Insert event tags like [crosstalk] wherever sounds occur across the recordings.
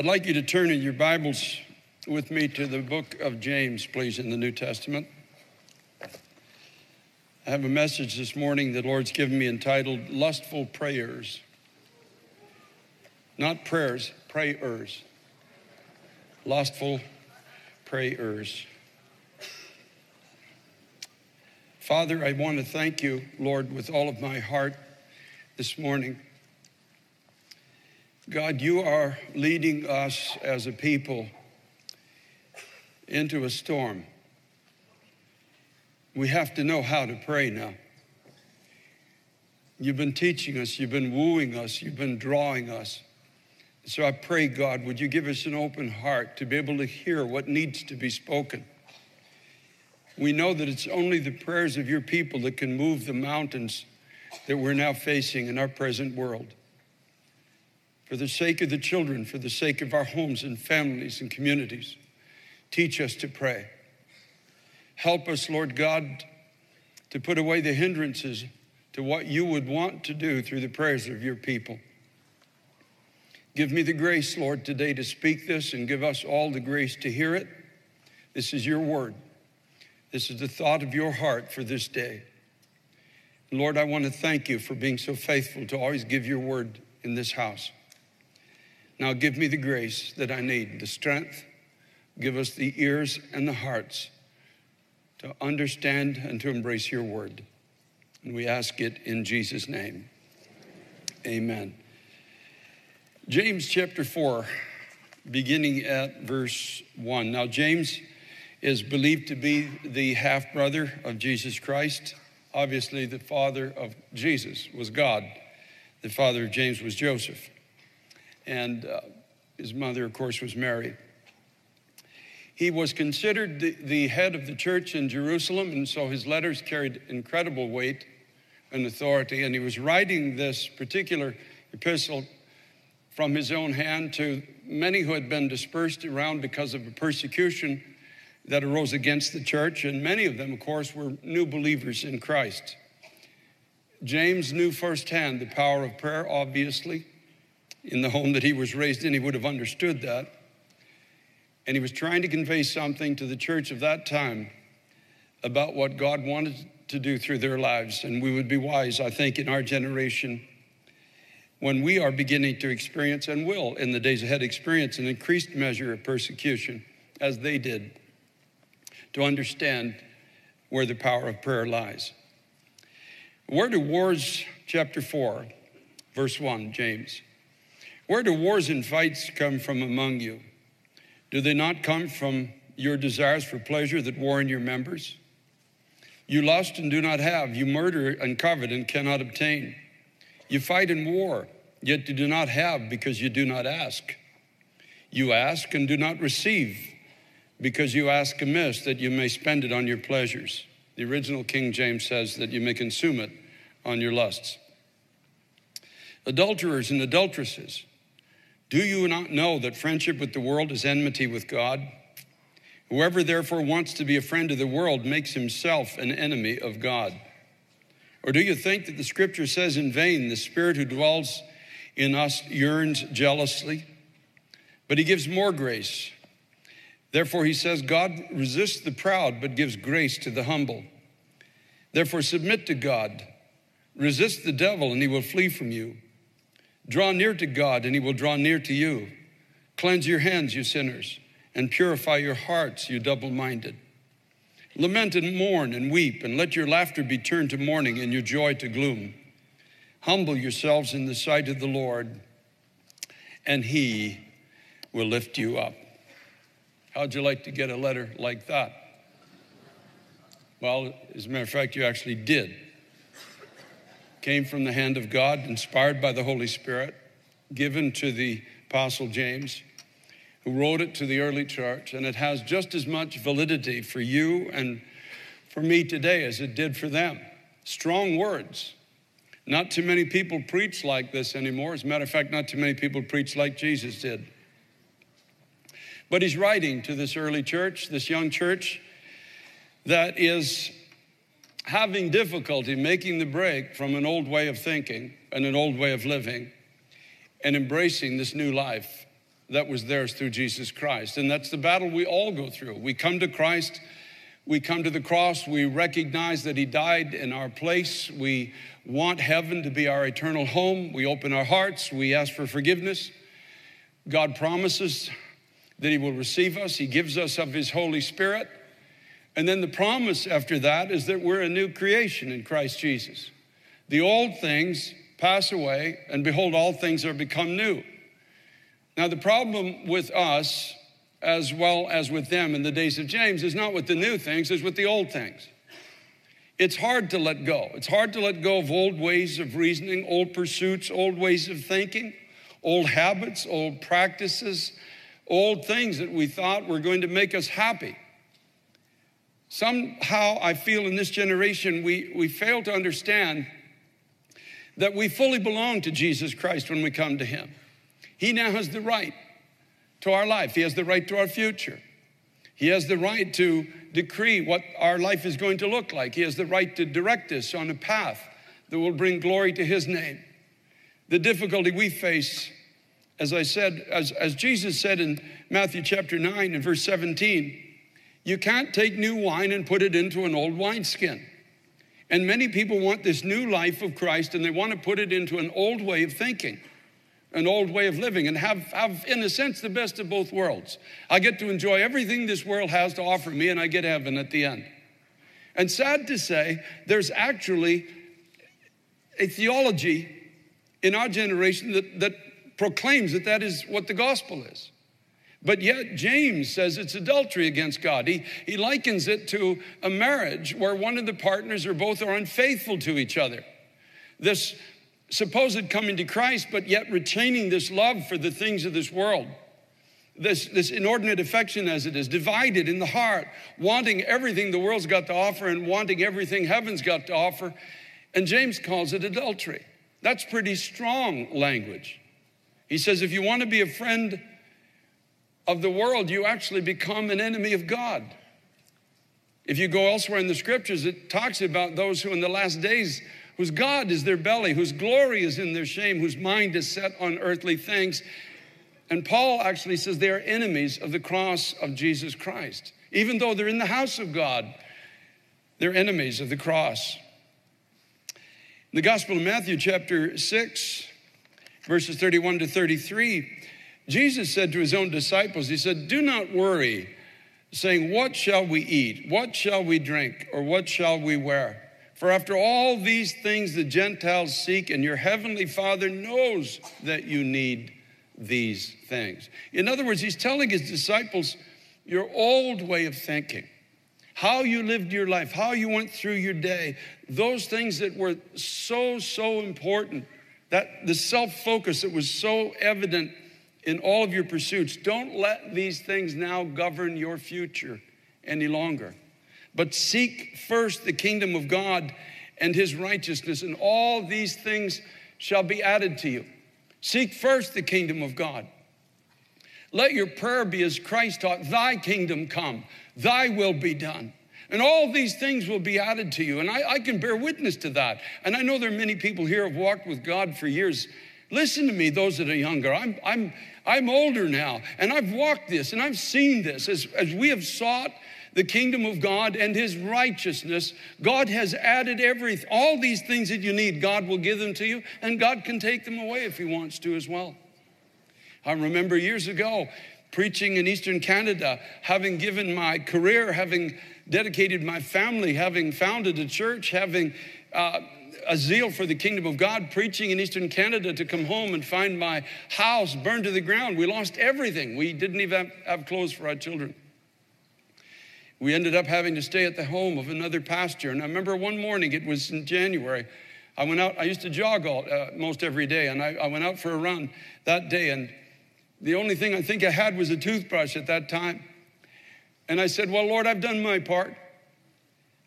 I'd like you to turn in your Bibles with me to the book of James, please, in the New Testament. I have a message this morning that the Lord's given me entitled Lustful Prayers. Not prayers, prayers. Lustful prayers. Father, I want to thank you, Lord, with all of my heart this morning. God, you are leading us as a people into a storm. We have to know how to pray now. You've been teaching us, you've been wooing us, you've been drawing us. So I pray, God, would you give us an open heart to be able to hear what needs to be spoken? We know that it's only the prayers of your people that can move the mountains that we're now facing in our present world for the sake of the children, for the sake of our homes and families and communities. Teach us to pray. Help us, Lord God, to put away the hindrances to what you would want to do through the prayers of your people. Give me the grace, Lord, today to speak this and give us all the grace to hear it. This is your word. This is the thought of your heart for this day. Lord, I want to thank you for being so faithful to always give your word in this house. Now give me the grace that I need, the strength. Give us the ears and the hearts to understand and to embrace your word. And we ask it in Jesus' name. Amen. James chapter 4, beginning at verse 1. Now, James is believed to be the half brother of Jesus Christ. Obviously, the father of Jesus was God, the father of James was Joseph and uh, his mother, of course, was Mary. He was considered the, the head of the church in Jerusalem, and so his letters carried incredible weight and authority. And he was writing this particular epistle from his own hand to many who had been dispersed around because of a persecution that arose against the church. And many of them, of course, were new believers in Christ. James knew firsthand the power of prayer, obviously in the home that he was raised in, he would have understood that. And he was trying to convey something to the church of that time about what God wanted to do through their lives. And we would be wise, I think, in our generation when we are beginning to experience and will in the days ahead experience an increased measure of persecution as they did to understand where the power of prayer lies. Word of Wars, chapter 4, verse 1, James. Where do wars and fights come from among you? Do they not come from your desires for pleasure that war in your members? You lust and do not have. You murder and covet and cannot obtain. You fight in war, yet you do not have because you do not ask. You ask and do not receive because you ask amiss that you may spend it on your pleasures. The original King James says that you may consume it on your lusts. Adulterers and adulteresses do you not know that friendship with the world is enmity with God? Whoever therefore wants to be a friend of the world makes himself an enemy of God. Or do you think that the scripture says in vain, the spirit who dwells in us yearns jealously? But he gives more grace. Therefore, he says, God resists the proud, but gives grace to the humble. Therefore, submit to God. Resist the devil, and he will flee from you. Draw near to God, and he will draw near to you. Cleanse your hands, you sinners, and purify your hearts, you double minded. Lament and mourn and weep, and let your laughter be turned to mourning and your joy to gloom. Humble yourselves in the sight of the Lord, and he will lift you up. How'd you like to get a letter like that? Well, as a matter of fact, you actually did came from the hand of God, inspired by the Holy Spirit, given to the Apostle James, who wrote it to the early church. And it has just as much validity for you and for me today as it did for them. Strong words. Not too many people preach like this anymore. As a matter of fact, not too many people preach like Jesus did. But he's writing to this early church, this young church, that is having difficulty making the break from an old way of thinking and an old way of living and embracing this new life that was theirs through Jesus Christ. And that's the battle we all go through. We come to Christ, we come to the cross, we recognize that He died in our place. We want heaven to be our eternal home. We open our hearts, we ask for forgiveness. God promises that He will receive us, He gives us of His Holy Spirit. And then the promise after that is that we're a new creation in Christ Jesus. The old things pass away, and behold, all things are become new. Now, the problem with us, as well as with them in the days of James, is not with the new things, it's with the old things. It's hard to let go. It's hard to let go of old ways of reasoning, old pursuits, old ways of thinking, old habits, old practices, old things that we thought were going to make us happy. Somehow, I feel in this generation, we, we fail to understand that we fully belong to Jesus Christ when we come to Him. He now has the right to our life, He has the right to our future. He has the right to decree what our life is going to look like. He has the right to direct us on a path that will bring glory to His name. The difficulty we face, as I said, as, as Jesus said in Matthew chapter 9 and verse 17, you can't take new wine and put it into an old wineskin. And many people want this new life of Christ and they want to put it into an old way of thinking, an old way of living, and have, have, in a sense, the best of both worlds. I get to enjoy everything this world has to offer me, and I get heaven at the end. And sad to say, there's actually a theology in our generation that, that proclaims that that is what the gospel is. But yet, James says it's adultery against God. He, he likens it to a marriage where one of the partners or both are unfaithful to each other. This supposed coming to Christ, but yet retaining this love for the things of this world. This, this inordinate affection, as it is, divided in the heart, wanting everything the world's got to offer and wanting everything heaven's got to offer. And James calls it adultery. That's pretty strong language. He says, if you want to be a friend of the world, you actually become an enemy of God. If you go elsewhere in the scriptures, it talks about those who in the last days, whose God is their belly, whose glory is in their shame, whose mind is set on earthly things. And Paul actually says they are enemies of the cross of Jesus Christ. Even though they're in the house of God, they're enemies of the cross. In the Gospel of Matthew, chapter 6, verses 31 to 33, Jesus said to his own disciples, He said, Do not worry, saying, What shall we eat? What shall we drink? Or what shall we wear? For after all these things the Gentiles seek, and your heavenly Father knows that you need these things. In other words, he's telling his disciples your old way of thinking, how you lived your life, how you went through your day, those things that were so, so important, that the self focus that was so evident in all of your pursuits. Don't let these things now govern your future any longer. But seek first the kingdom of God and his righteousness, and all these things shall be added to you. Seek first the kingdom of God. Let your prayer be as Christ taught Thy kingdom come, Thy will be done. And all these things will be added to you. And I, I, can bear witness to that. And I know there are many people here who have walked with God for years. Listen to me, those that are younger. I'm, I'm, I'm older now, and I've walked this and I've seen this. As, as we have sought the kingdom of God and his righteousness, God has added everything. All these things that you need, God will give them to you, and God can take them away if he wants to as well. I remember years ago preaching in Eastern Canada, having given my career, having dedicated my family, having founded a church, having uh, a zeal for the kingdom of God, preaching in Eastern Canada to come home and find my house burned to the ground. We lost everything. We didn't even have, clothes for our children. We ended up having to stay at the home of another pastor. And I remember one morning, it was in January, I went out, I used to jog all, uh, most every day, and I, I went out for a run that day. And the only thing I think I had was a toothbrush at that time. And I said, Well, Lord, I've done my part.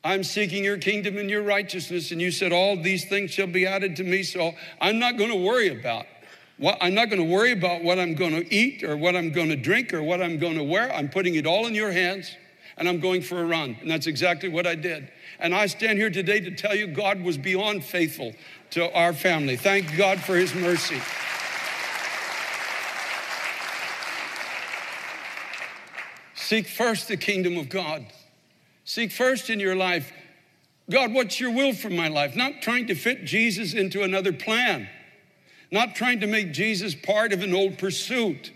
I'm seeking your kingdom and your righteousness. And you said, All these things shall be added to me. So I'm not going to worry about what I'm not going to worry about what I'm going to eat or what I'm going to drink or what I'm going to wear. I'm putting it all in your hands and I'm going for a run. And that's exactly what I did. And I stand here today to tell you God was beyond faithful to our family. Thank God for his mercy. Seek first the kingdom of God. Seek first in your life, God, what's your will for my life? Not trying to fit Jesus into another plan, not trying to make Jesus part of an old pursuit,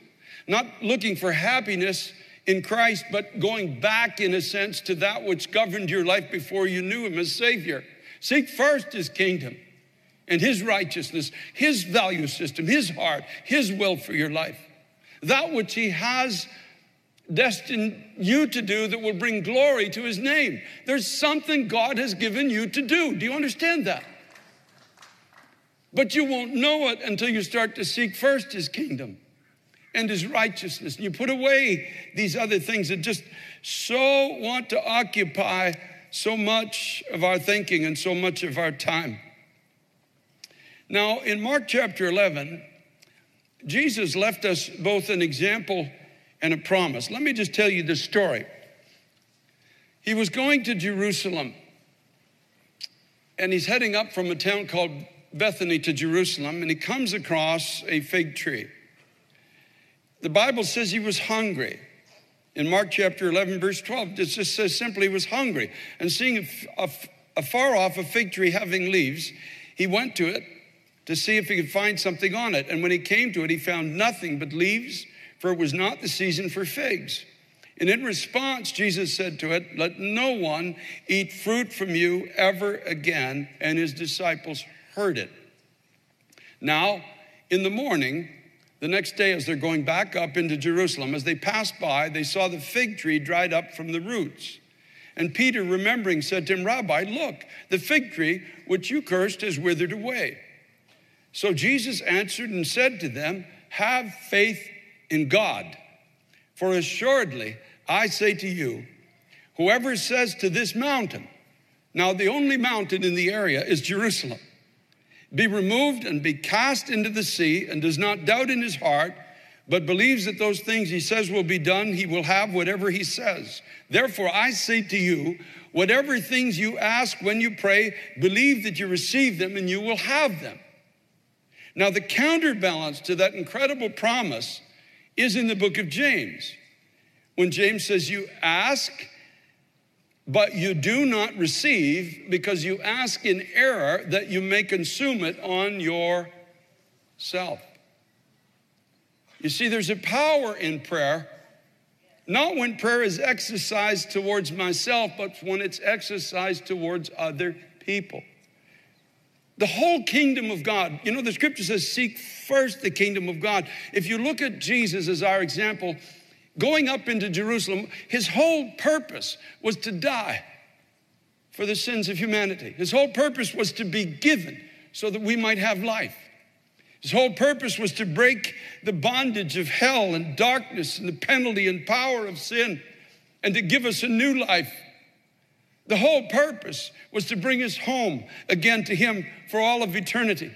not looking for happiness in Christ, but going back, in a sense, to that which governed your life before you knew Him as Savior. Seek first His kingdom and His righteousness, His value system, His heart, His will for your life. That which He has destined you to do that will bring glory to his name. There's something God has given you to do. Do you understand that? But you won't know it until you start to seek first his kingdom and his righteousness. And you put away these other things that just so want to occupy so much of our thinking and so much of our time. Now, in Mark chapter 11, Jesus left us both an example and a promise. Let me just tell you this story. He was going to Jerusalem, and he's heading up from a town called Bethany to Jerusalem, and he comes across a fig tree. The Bible says he was hungry. In Mark chapter 11, verse 12, it just says simply he was hungry. And seeing afar off a fig tree having leaves, he went to it to see if he could find something on it. And when he came to it, he found nothing but leaves for it was not the season for figs. And in response, Jesus said to it, Let no one eat fruit from you ever again. And his disciples heard it. Now, in the morning, the next day, as they're going back up into Jerusalem, as they passed by, they saw the fig tree dried up from the roots. And Peter, remembering, said to him, Rabbi, look, the fig tree which you cursed has withered away. So Jesus answered and said to them, Have faith in God. For assuredly, I say to you, whoever says to this mountain, now the only mountain in the area is Jerusalem, be removed and be cast into the sea, and does not doubt in his heart, but believes that those things he says will be done, he will have whatever he says. Therefore, I say to you, whatever things you ask when you pray, believe that you receive them and you will have them. Now, the counterbalance to that incredible promise is in the book of James. When James says, You ask, but you do not receive because you ask in error that you may consume it on yourself. You see, there's a power in prayer, not when prayer is exercised towards myself, but when it's exercised towards other people. The whole kingdom of God, you know, the scripture says, seek first the kingdom of God. If you look at Jesus as our example, going up into Jerusalem, his whole purpose was to die for the sins of humanity. His whole purpose was to be given so that we might have life. His whole purpose was to break the bondage of hell and darkness and the penalty and power of sin and to give us a new life the whole purpose was to bring us home again to Him for all of eternity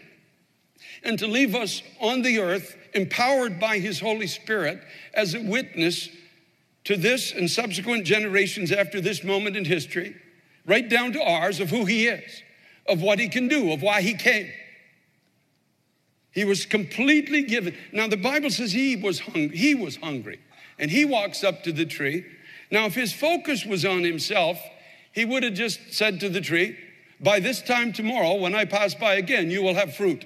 and to leave us on the earth empowered by His Holy Spirit as a witness to this and subsequent generations after this moment in history, right down to ours of who He is, of what He can do, of why He came. He was completely given. Now the Bible says he was hungry. He was hungry, and he walks up to the tree. Now, if his focus was on himself, he would have just said to the tree, By this time tomorrow, when I pass by again, you will have fruit.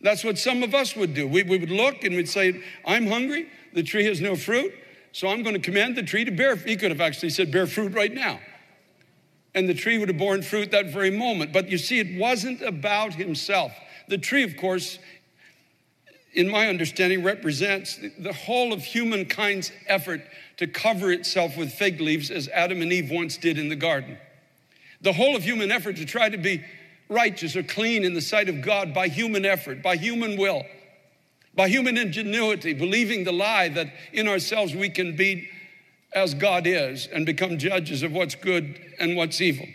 That's what some of us would do. We, we would look and we'd say, I'm hungry, the tree has no fruit, so I'm going to command the tree to bear. Fruit. He could have actually said, Bear fruit right now. And the tree would have borne fruit that very moment. But you see, it wasn't about himself. The tree, of course, in my understanding, represents the whole of humankind's effort to cover itself with fig leaves as Adam and Eve once did in the garden. The whole of human effort to try to be righteous or clean in the sight of God by human effort, by human will, by human ingenuity, believing the lie that in ourselves we can be as God is and become judges of what's good and what's evil.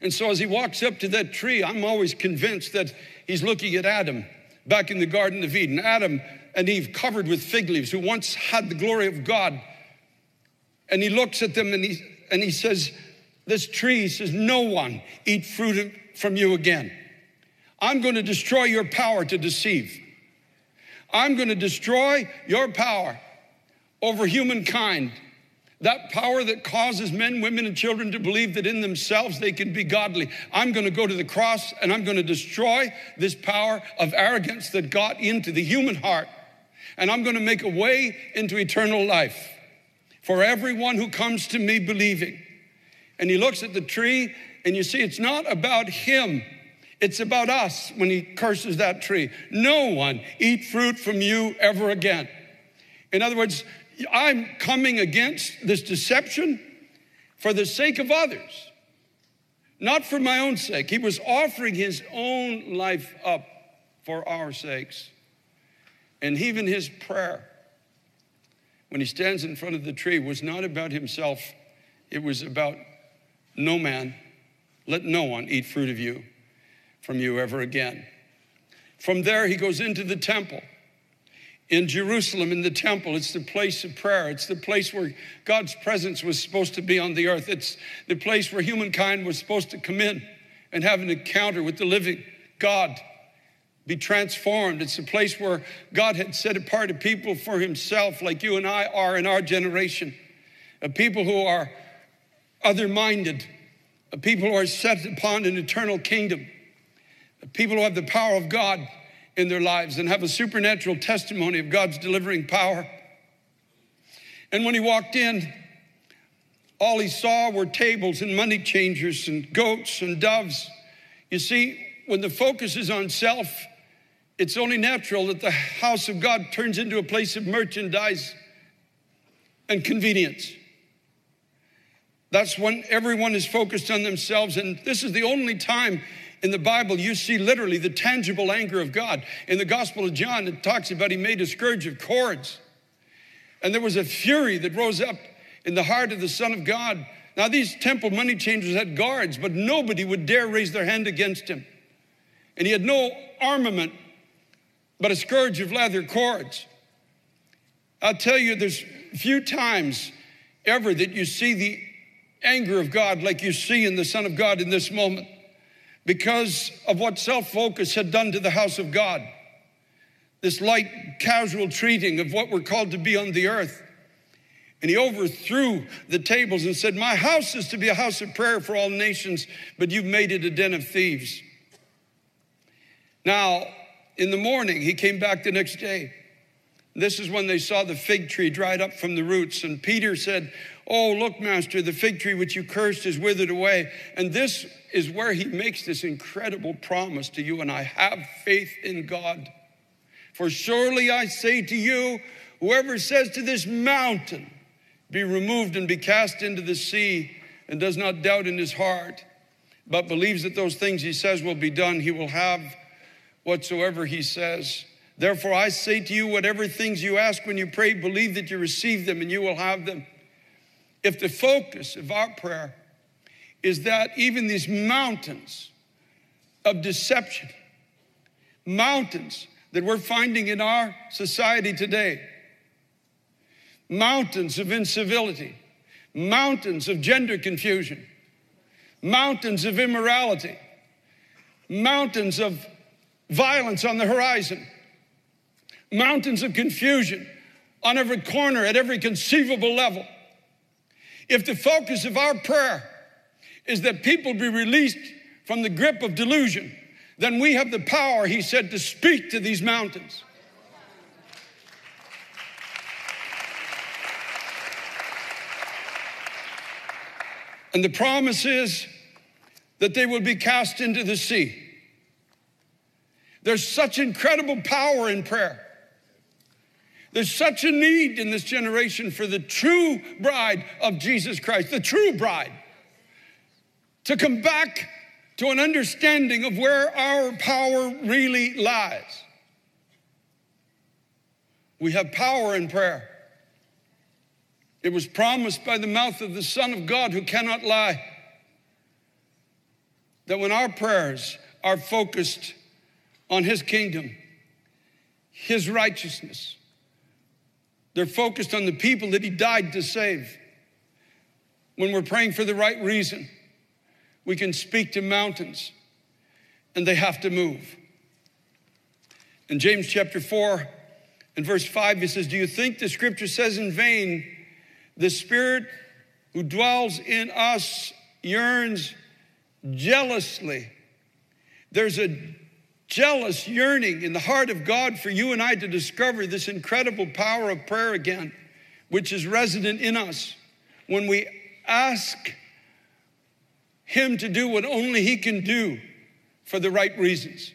And so as he walks up to that tree, I'm always convinced that he's looking at Adam back in the Garden of Eden. Adam and Eve covered with fig leaves, who once had the glory of God. And he looks at them and he, and he says, This tree says, No one eat fruit from you again. I'm going to destroy your power to deceive. I'm going to destroy your power over humankind. That power that causes men, women, and children to believe that in themselves they can be godly. I'm going to go to the cross and I'm going to destroy this power of arrogance that got into the human heart. And I'm going to make a way into eternal life for everyone who comes to me believing. And he looks at the tree, and you see, it's not about him. It's about us when he curses that tree. No one eat fruit from you ever again. In other words, I'm coming against this deception for the sake of others, not for my own sake. He was offering his own life up for our sakes. And even his prayer, when he stands in front of the tree, was not about himself, it was about no man, let no one eat fruit of you from you ever again. From there, he goes into the temple in Jerusalem, in the temple. It's the place of prayer. It's the place where God's presence was supposed to be on the earth. It's the place where humankind was supposed to come in and have an encounter with the living God, be transformed. It's a place where God had set apart a people for himself, like you and I are in our generation, a people who are other minded, a people who are set upon an eternal kingdom, a people who have the power of God in their lives and have a supernatural testimony of God's delivering power. And when he walked in, all he saw were tables and money changers and goats and doves. You see, when the focus is on self, it's only natural that the house of God turns into a place of merchandise and convenience. That's when everyone is focused on themselves. And this is the only time in the Bible, you see literally the tangible anger of God. In the Gospel of John, it talks about he made a scourge of cords. And there was a fury that rose up in the heart of the Son of God. Now, these temple money changers had guards, but nobody would dare raise their hand against him. And he had no armament but a scourge of leather cords. I'll tell you, there's few times ever that you see the anger of God like you see in the Son of God in this moment because of what self focus had done to the house of God. This light, casual treating of what we're called to be on the earth. And he overthrew the tables and said, My house is to be a house of prayer for all nations, but you've made it a den of thieves. Now, in the morning, he came back the next day. This is when they saw the fig tree dried up from the roots. And Peter said, Oh, look, Master, the fig tree which you cursed is withered away. And this is where he makes this incredible promise to you and I have faith in God. For surely I say to you, whoever says to this mountain, be removed and be cast into the sea, and does not doubt in his heart, but believes that those things he says will be done, he will have whatsoever he says. Therefore, I say to you, whatever things you ask when you pray, believe that you receive them and you will have them. If the focus of our prayer is that even these mountains of deception, mountains that we're finding in our society today, mountains of incivility, mountains of gender confusion, mountains of immorality, mountains of violence on the horizon, mountains of confusion on every corner at every conceivable level. If the focus of our prayer is that people be released from the grip of delusion, then we have the power, he said, to speak to these mountains. And the promise is that they will be cast into the sea. There's such incredible power in prayer. There's such a need in this generation for the true bride of Jesus Christ, the true bride to come back to an understanding of where our power really lies. We have power in prayer. It was promised by the mouth of the Son of God who cannot lie that when our prayers are focused on His kingdom, His righteousness, they're focused on the people that He died to save. When we're praying for the right reason, we can speak to mountains and they have to move. In James chapter 4 In verse 5, he says, Do you think the scripture says in vain, the Spirit who dwells in us yearns jealously? There's a jealous yearning in the heart of God for you and I to discover this incredible power of prayer again, which is resident in us when we ask Him to do what only He can do for the right reasons.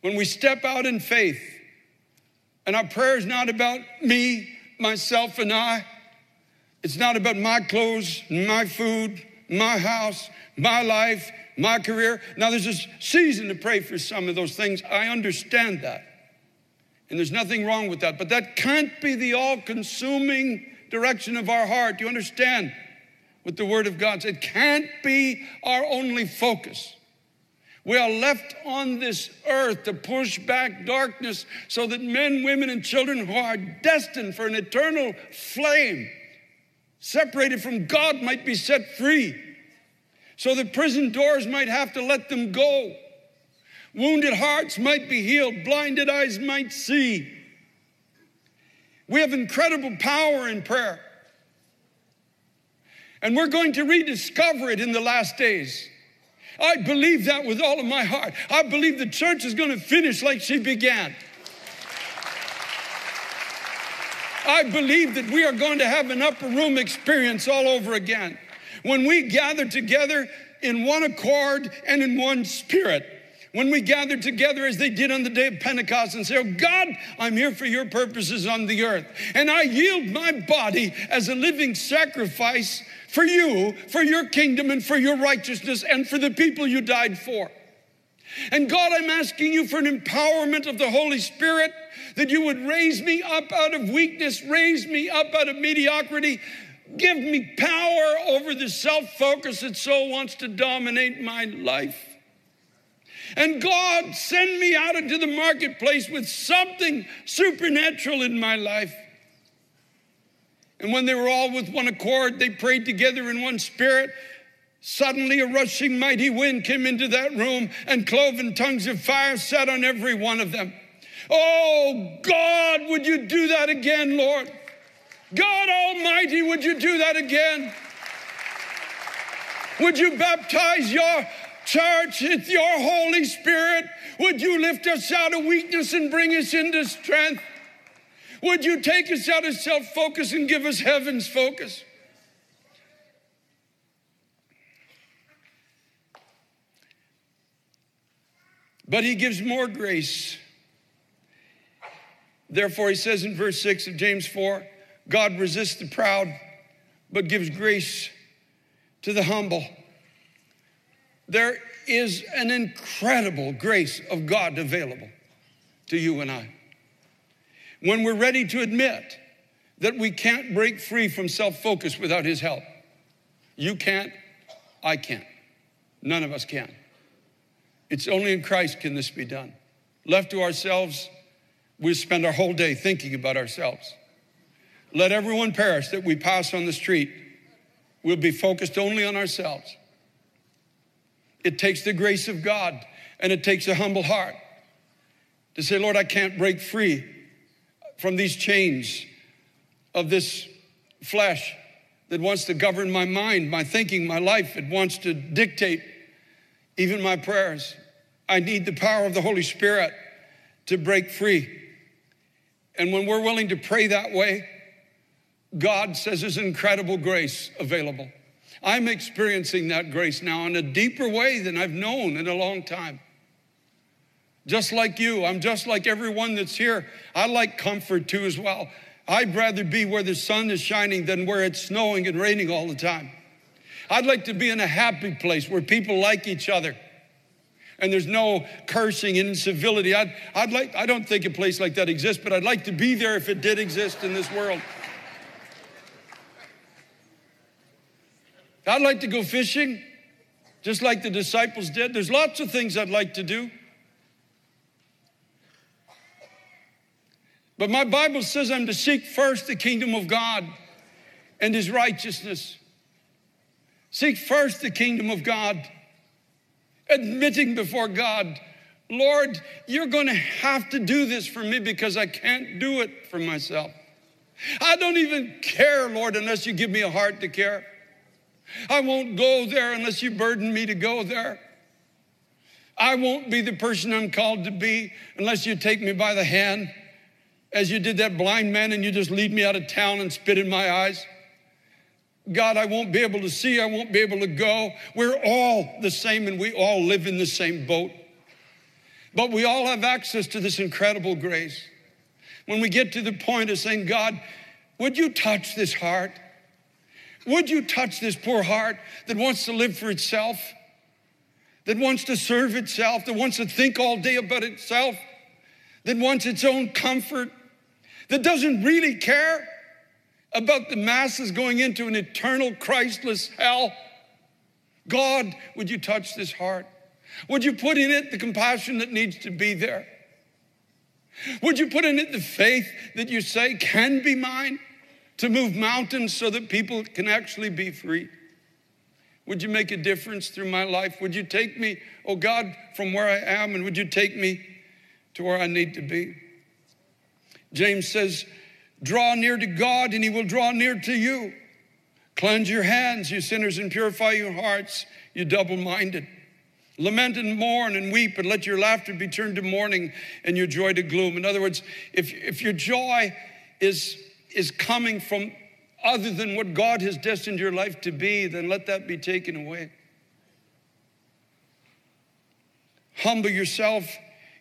When we step out in faith, and our prayer is not about me, myself, and I. It's not about my clothes, my food, my house, my life, my career. Now, there's a season to pray for some of those things. I understand that. And there's nothing wrong with that. But that can't be the all consuming direction of our heart. You understand what the Word of God says? It can't be our only focus. We are left on this earth to push back darkness so that men, women, and children who are destined for an eternal flame, separated from God, might be set free so the prison doors might have to let them go. Wounded hearts might be healed, blinded eyes might see. We have incredible power in prayer. And we're going to rediscover it in the last days. I believe that with all of my heart. I believe the church is going to finish like she began. I believe that we are going to have an upper room experience all over again. When we gather together in one accord and in one spirit, when we gather together as they did on the day of Pentecost and say, Oh God, I'm here for your purposes on the earth. And I yield my body as a living sacrifice for you, for your kingdom, and for your righteousness, and for the people you died for. And God, I'm asking you for an empowerment of the Holy Spirit that you would raise me up out of weakness, raise me up out of mediocrity, Give me power over the self focus that so wants to dominate my life. And God, send me out into the marketplace with something supernatural in my life. And when they were all with one accord, they prayed together in one spirit. Suddenly, a rushing mighty wind came into that room, and cloven tongues of fire sat on every one of them. Oh, God, would you do that again, Lord? God Almighty, would you do that again? Would you baptize your church with your Holy Spirit? Would you lift us out of weakness and bring us into strength? Would you take us out of self focus and give us heaven's focus? But he gives more grace. Therefore, he says in verse 6 of James 4 God resists the proud, but gives grace to the humble. There is an incredible grace of God available to you and I. When we're ready to admit that we can't break free from self focus without His help, you can't, I can't. None of us can. It's only in Christ can this be done. Left to ourselves, we spend our whole day thinking about ourselves. Let everyone perish that we pass on the street. We'll be focused only on ourselves. It takes the grace of God and it takes a humble heart to say, Lord, I can't break free from these chains of this flesh that wants to govern my mind, my thinking, my life. It wants to dictate even my prayers. I need the power of the Holy Spirit to break free. And when we're willing to pray that way, God says there's incredible grace available. I'm experiencing that grace now in a deeper way than I've known in a long time. Just like you, I'm just like everyone that's here. I like comfort too, as well. I'd rather be where the sun is shining than where it's snowing and raining all the time. I'd like to be in a happy place where people like each other and there's no cursing and incivility. I'd, I'd like, I don't think a place like that exists, but I'd like to be there if it did exist in this world. I'd like to go fishing, just like the disciples did. There's lots of things I'd like to do. But my Bible says I'm to seek first the kingdom of God and his righteousness. Seek first the kingdom of God, admitting before God Lord, you're going to have to do this for me because I can't do it for myself. I don't even care, Lord, unless you give me a heart to care. I won't go there unless you burden me to go there. I won't be the person I'm called to be unless you take me by the hand, as you did that blind man and you just lead me out of town and spit in my eyes. God, I won't be able to see, I won't be able to go. We're all the same and we all live in the same boat. But we all have access to this incredible grace. When we get to the point of saying, God, would you touch this heart? Would you touch this poor heart that wants to live for itself, that wants to serve itself, that wants to think all day about itself, that wants its own comfort, that doesn't really care about the masses going into an eternal Christless hell? God, would you touch this heart? Would you put in it the compassion that needs to be there? Would you put in it the faith that you say can be mine to move mountains so that people can actually be free? Would you make a difference through my life? Would you take me, oh God, from where I am, and would you take me to where I need to be? James says, Draw near to God, and he will draw near to you. Cleanse your hands, you sinners, and purify your hearts, you double minded. Lament and mourn and weep, and let your laughter be turned to mourning and your joy to gloom. In other words, if, if your joy is, is coming from other than what God has destined your life to be, then let that be taken away. Humble yourself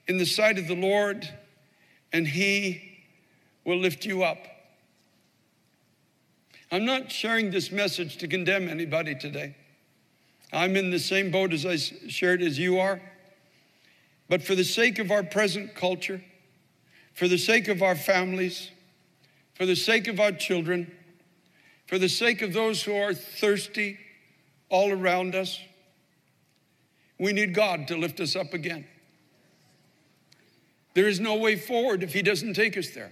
in the sight of the Lord, and He will lift you up. I'm not sharing this message to condemn anybody today. I'm in the same boat as I shared as you are. But for the sake of our present culture, for the sake of our families, for the sake of our children, for the sake of those who are thirsty all around us, we need God to lift us up again. There is no way forward if He doesn't take us there.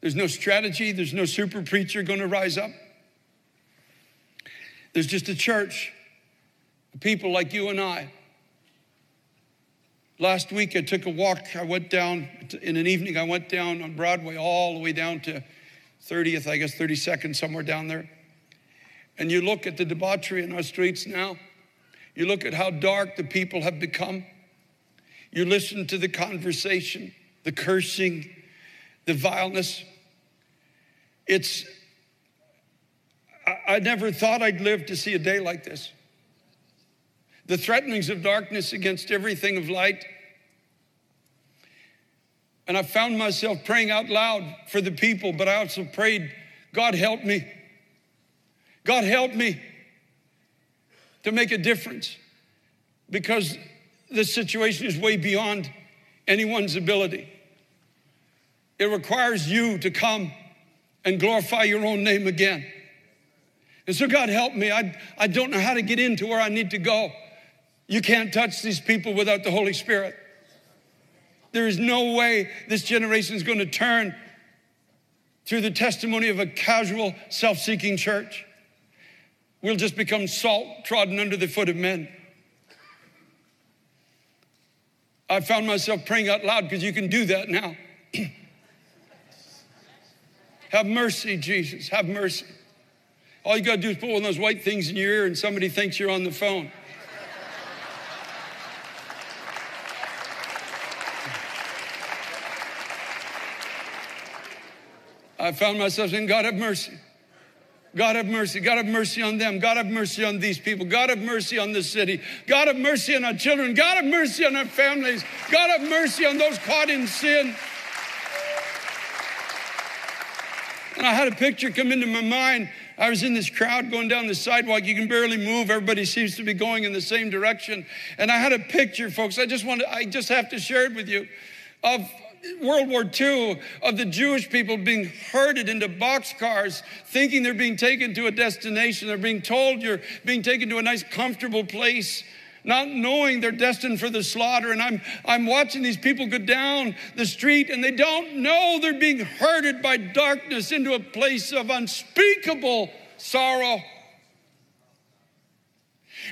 There's no strategy, there's no super preacher going to rise up. There's just a church people like you and I. Last week, I took a walk. I went down in an evening, I went down on Broadway all the way down to 30th, I guess 32nd, somewhere down there. And you look at the debauchery in our streets now, you look at how dark the people have become. You listen to the conversation, the cursing, the vileness. It's, I, never thought I'd live to see a day like this the threatenings of darkness against everything of light. And I found myself praying out loud for the people, but I also prayed, God help me. God help me to make a difference because this situation is way beyond anyone's ability. It requires you to come and glorify your own name again. And so, God, help me. I, I don't know how to get into where I need to go. You can't touch these people without the Holy Spirit. There is no way this generation is going to turn through the testimony of a casual, self seeking church. We'll just become salt trodden under the foot of men. I found myself praying out loud because you can do that now. [clears throat] have mercy, Jesus, have mercy. All you got to do is put one of those white things in your ear and somebody thinks you're on the phone. I found myself saying, God have mercy. God have mercy. God have mercy on them. God have mercy on these people. God have mercy on this city. God have mercy on our children. God have mercy on our families. God have mercy on those caught in sin. And I had a picture come into my mind. I was in this crowd going down the sidewalk. You can barely move. Everybody seems to be going in the same direction. And I had a picture, folks. I just want to, I just have to share it with you of World War II of the Jewish people being herded into boxcars, thinking they're being taken to a destination. They're being told you're being taken to a nice, comfortable place, not knowing they're destined for the slaughter. And I'm, I'm watching these people go down the street and they don't know they're being herded by darkness into a place of unspeakable sorrow.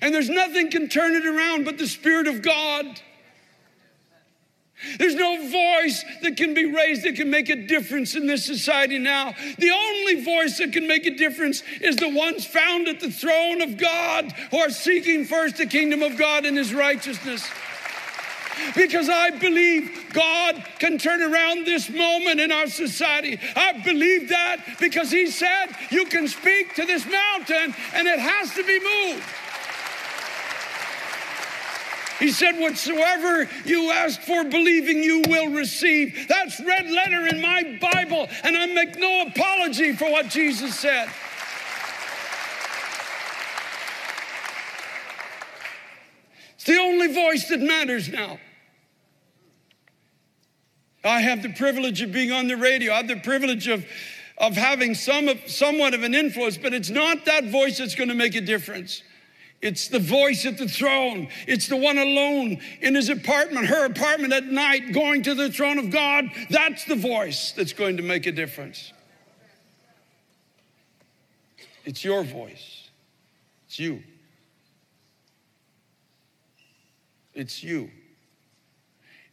And there's nothing can turn it around but the Spirit of God. There's no voice that can be raised that can make a difference in this society now. The only voice that can make a difference is the ones found at the throne of God who are seeking first the kingdom of God and his righteousness. Because I believe God can turn around this moment in our society. I believe that because He said, You can speak to this mountain and it has to be moved. He said, Whatsoever you ask for, believing you will receive. That's red letter in my Bible, and I make no apology for what Jesus said. It's the only voice that matters now. I have the privilege of being on the radio. I have the privilege of, of having some of, somewhat of an influence, but it's not that voice that's going to make a difference. It's the voice at the throne. It's the one alone in his apartment, her apartment at night, going to the throne of God. That's the voice that's going to make a difference. It's your voice. It's you. It's you.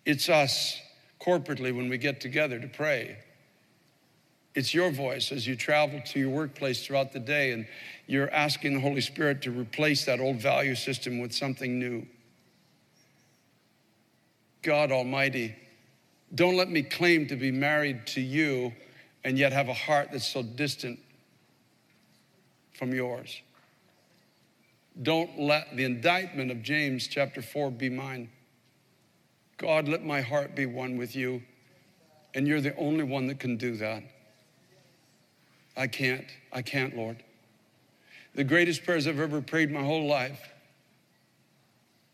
It's us corporately when we get together to pray. It's your voice as you travel to your workplace throughout the day and you're asking the Holy Spirit to replace that old value system with something new. God Almighty, don't let me claim to be married to you and yet have a heart that's so distant from yours. Don't let the indictment of James chapter 4 be mine. God, let my heart be one with you, and you're the only one that can do that. I can't. I can't, Lord. The greatest prayers I've ever prayed my whole life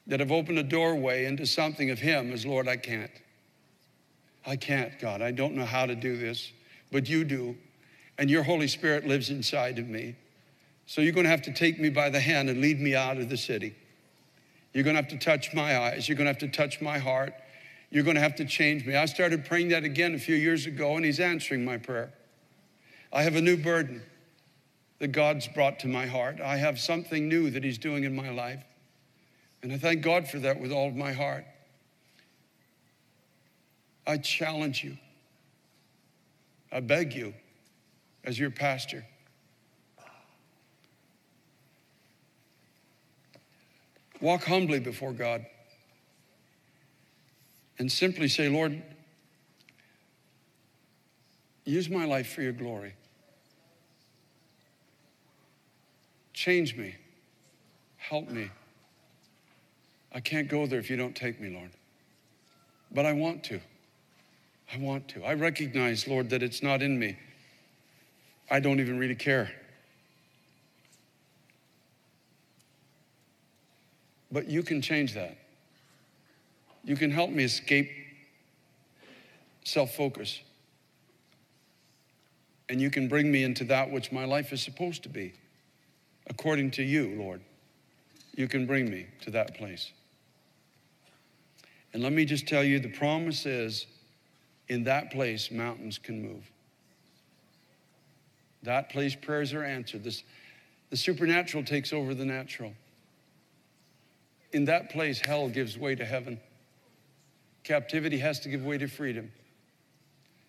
that have opened a doorway into something of Him is, Lord, I can't. I can't, God. I don't know how to do this, but you do. And your Holy Spirit lives inside of me. So you're going to have to take me by the hand and lead me out of the city. You're going to have to touch my eyes. You're going to have to touch my heart. You're going to have to change me. I started praying that again a few years ago, and He's answering my prayer. I have a new burden that God's brought to my heart. I have something new that He's doing in my life. And I thank God for that with all of my heart. I challenge you. I beg you, as your pastor, walk humbly before God and simply say, Lord, use my life for your glory. Change me. Help me. I can't go there if you don't take me, Lord. But I want to. I want to. I recognize, Lord, that it's not in me. I don't even really care. But you can change that. You can help me escape self focus. And you can bring me into that which my life is supposed to be, according to you, Lord. You can bring me to that place. And let me just tell you the promise is in that place, mountains can move. That place, prayers are answered. This, the supernatural takes over the natural. In that place, hell gives way to heaven. Captivity has to give way to freedom.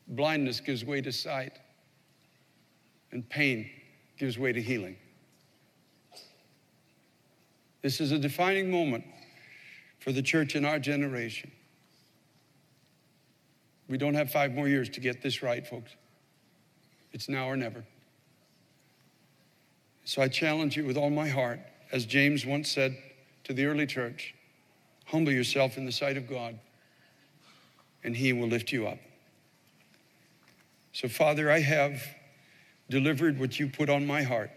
Blindness gives way to sight. And pain gives way to healing. This is a defining moment for the church in our generation. We don't have five more years to get this right, folks. It's now or never. So I challenge you with all my heart, as James once said to the early church humble yourself in the sight of God, and He will lift you up. So, Father, I have delivered what you put on my heart.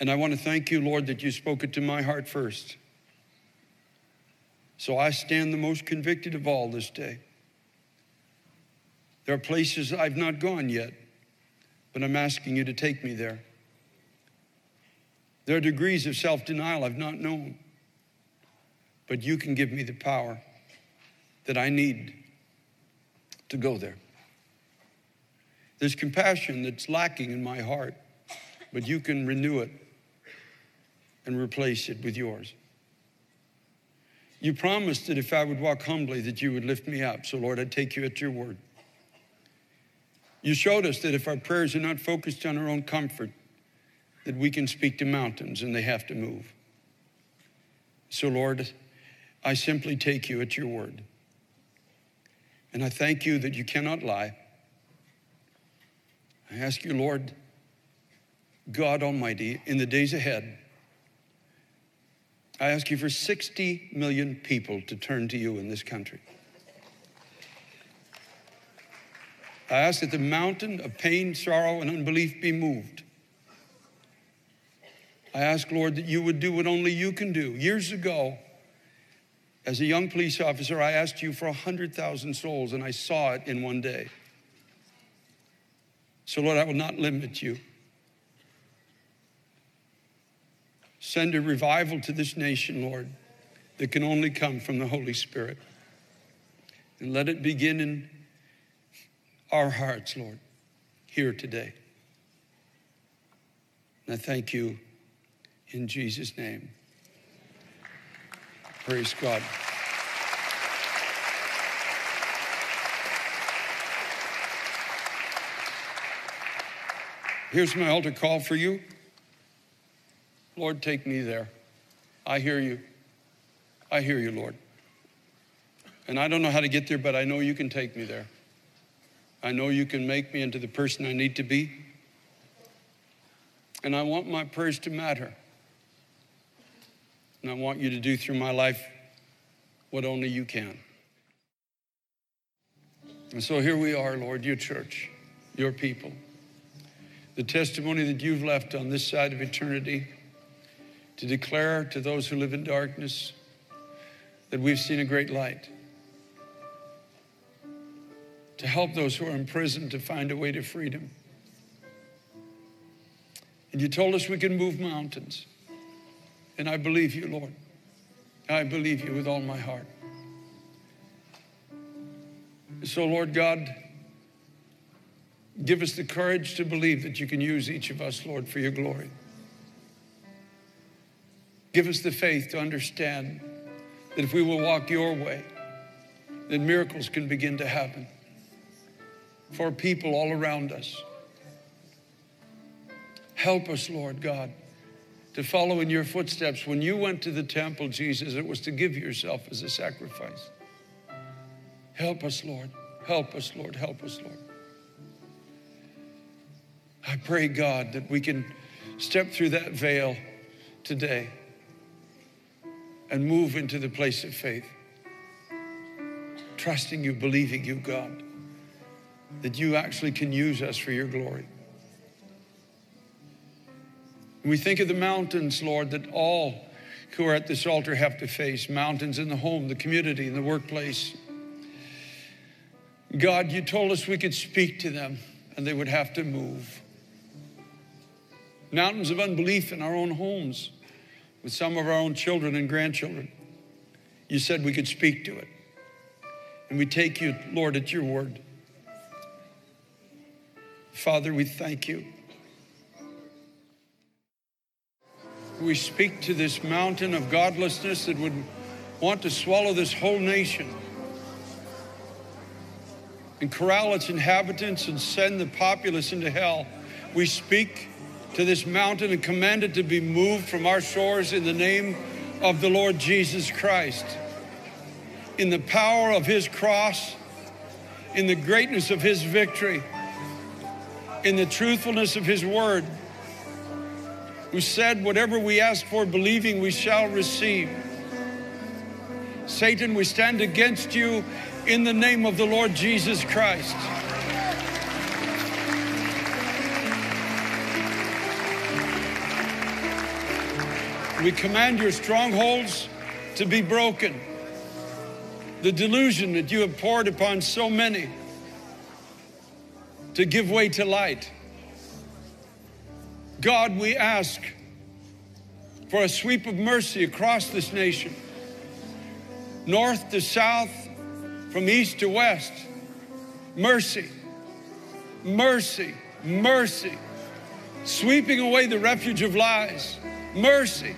And I want to thank you, Lord, that you spoke it to my heart first. So I stand the most convicted of all this day. There are places I've not gone yet, but I'm asking you to take me there. There are degrees of self denial I've not known, but you can give me the power that I need to go there. There's compassion that's lacking in my heart, but you can renew it and replace it with yours. You promised that if I would walk humbly, that you would lift me up. So, Lord, I take you at your word. You showed us that if our prayers are not focused on our own comfort, that we can speak to mountains and they have to move. So, Lord, I simply take you at your word. And I thank you that you cannot lie. I ask you, Lord, God Almighty, in the days ahead, I ask you for 60 million people to turn to you in this country. I ask that the mountain of pain, sorrow, and unbelief be moved. I ask, Lord, that you would do what only you can do. Years ago, as a young police officer, I asked you for 100,000 souls, and I saw it in one day. So, Lord, I will not limit you. Send a revival to this nation, Lord, that can only come from the Holy Spirit. And let it begin in our hearts, Lord, here today. And I thank you in Jesus' name. Praise God. Here's my altar call for you. Lord, take me there. I hear you. I hear you, Lord. And I don't know how to get there, but I know you can take me there. I know you can make me into the person I need to be. And I want my prayers to matter. And I want you to do through my life what only you can. And so here we are, Lord, your church, your people. The testimony that you've left on this side of eternity to declare to those who live in darkness that we've seen a great light to help those who are in prison to find a way to freedom. And you told us we can move mountains. And I believe you, Lord. I believe you with all my heart. So, Lord God, give us the courage to believe that you can use each of us, Lord, for your glory. Give us the faith to understand that if we will walk your way, then miracles can begin to happen for people all around us. Help us, Lord God, to follow in your footsteps. When you went to the temple, Jesus, it was to give yourself as a sacrifice. Help us, Lord. Help us, Lord. Help us, Lord. I pray, God, that we can step through that veil today and move into the place of faith, trusting you, believing you, God that you actually can use us for your glory. we think of the mountains, Lord, that all who are at this altar have to face mountains in the home, the community, in the workplace. God, you told us we could speak to them and they would have to move. Mountains of unbelief in our own homes with some of our own children and grandchildren. You said we could speak to it. And we take you, Lord, at your word. Father, we thank you. We speak to this mountain of godlessness that would want to swallow this whole nation and corral its inhabitants and send the populace into hell. We speak to this mountain and command it to be moved from our shores in the name of the Lord Jesus Christ. In the power of his cross, in the greatness of his victory in the truthfulness of his word, who said, Whatever we ask for, believing we shall receive. Satan, we stand against you in the name of the Lord Jesus Christ. We command your strongholds to be broken. The delusion that you have poured upon so many to give way to light. God, we ask for a sweep of mercy across this nation, north to south, from east to west. Mercy, mercy, mercy, sweeping away the refuge of lies. Mercy,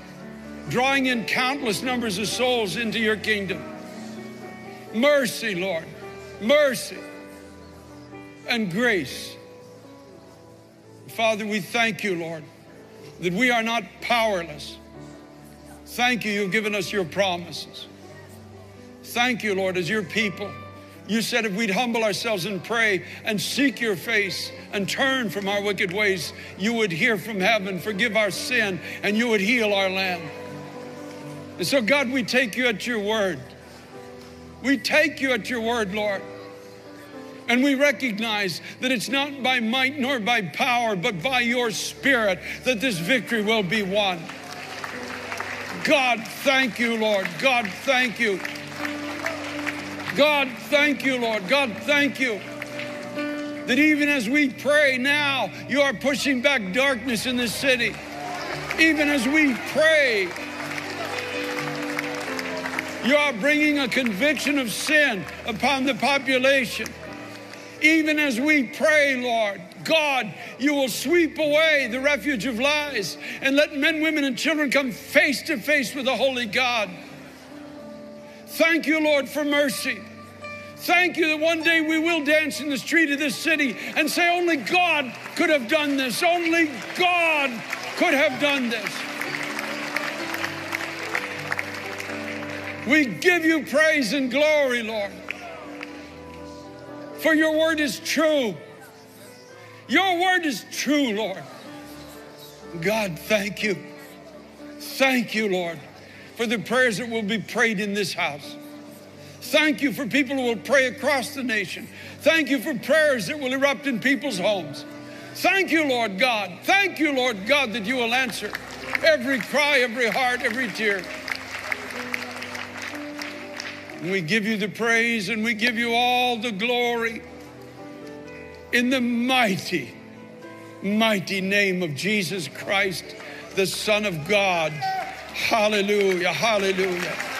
drawing in countless numbers of souls into your kingdom. Mercy, Lord, mercy and grace. Father, we thank you, Lord, that we are not powerless. Thank you, you've given us your promises. Thank you, Lord, as your people. You said if we'd humble ourselves and pray and seek your face and turn from our wicked ways, you would hear from heaven, forgive our sin, and you would heal our land. And so, God, we take you at your word. We take you at your word, Lord. And we recognize that it's not by might nor by power, but by your spirit that this victory will be won. God, thank you, Lord. God, thank you. God, thank you, Lord. God, thank you. That even as we pray now, you are pushing back darkness in this city. Even as we pray, you are bringing a conviction of sin upon the population. Even as we pray, Lord, God, you will sweep away the refuge of lies and let men, women, and children come face to face with the Holy God. Thank you, Lord, for mercy. Thank you that one day we will dance in the street of this city and say, Only God could have done this. Only God could have done this. We give you praise and glory, Lord. For your word is true. Your word is true, Lord. God, thank you. Thank you, Lord, for the prayers that will be prayed in this house. Thank you for people who will pray across the nation. Thank you for prayers that will erupt in people's homes. Thank you, Lord God. Thank you, Lord God, that you will answer every cry, every heart, every tear. And we give you the praise and we give you all the glory in the mighty, mighty name of Jesus Christ, the Son of God. Hallelujah, hallelujah.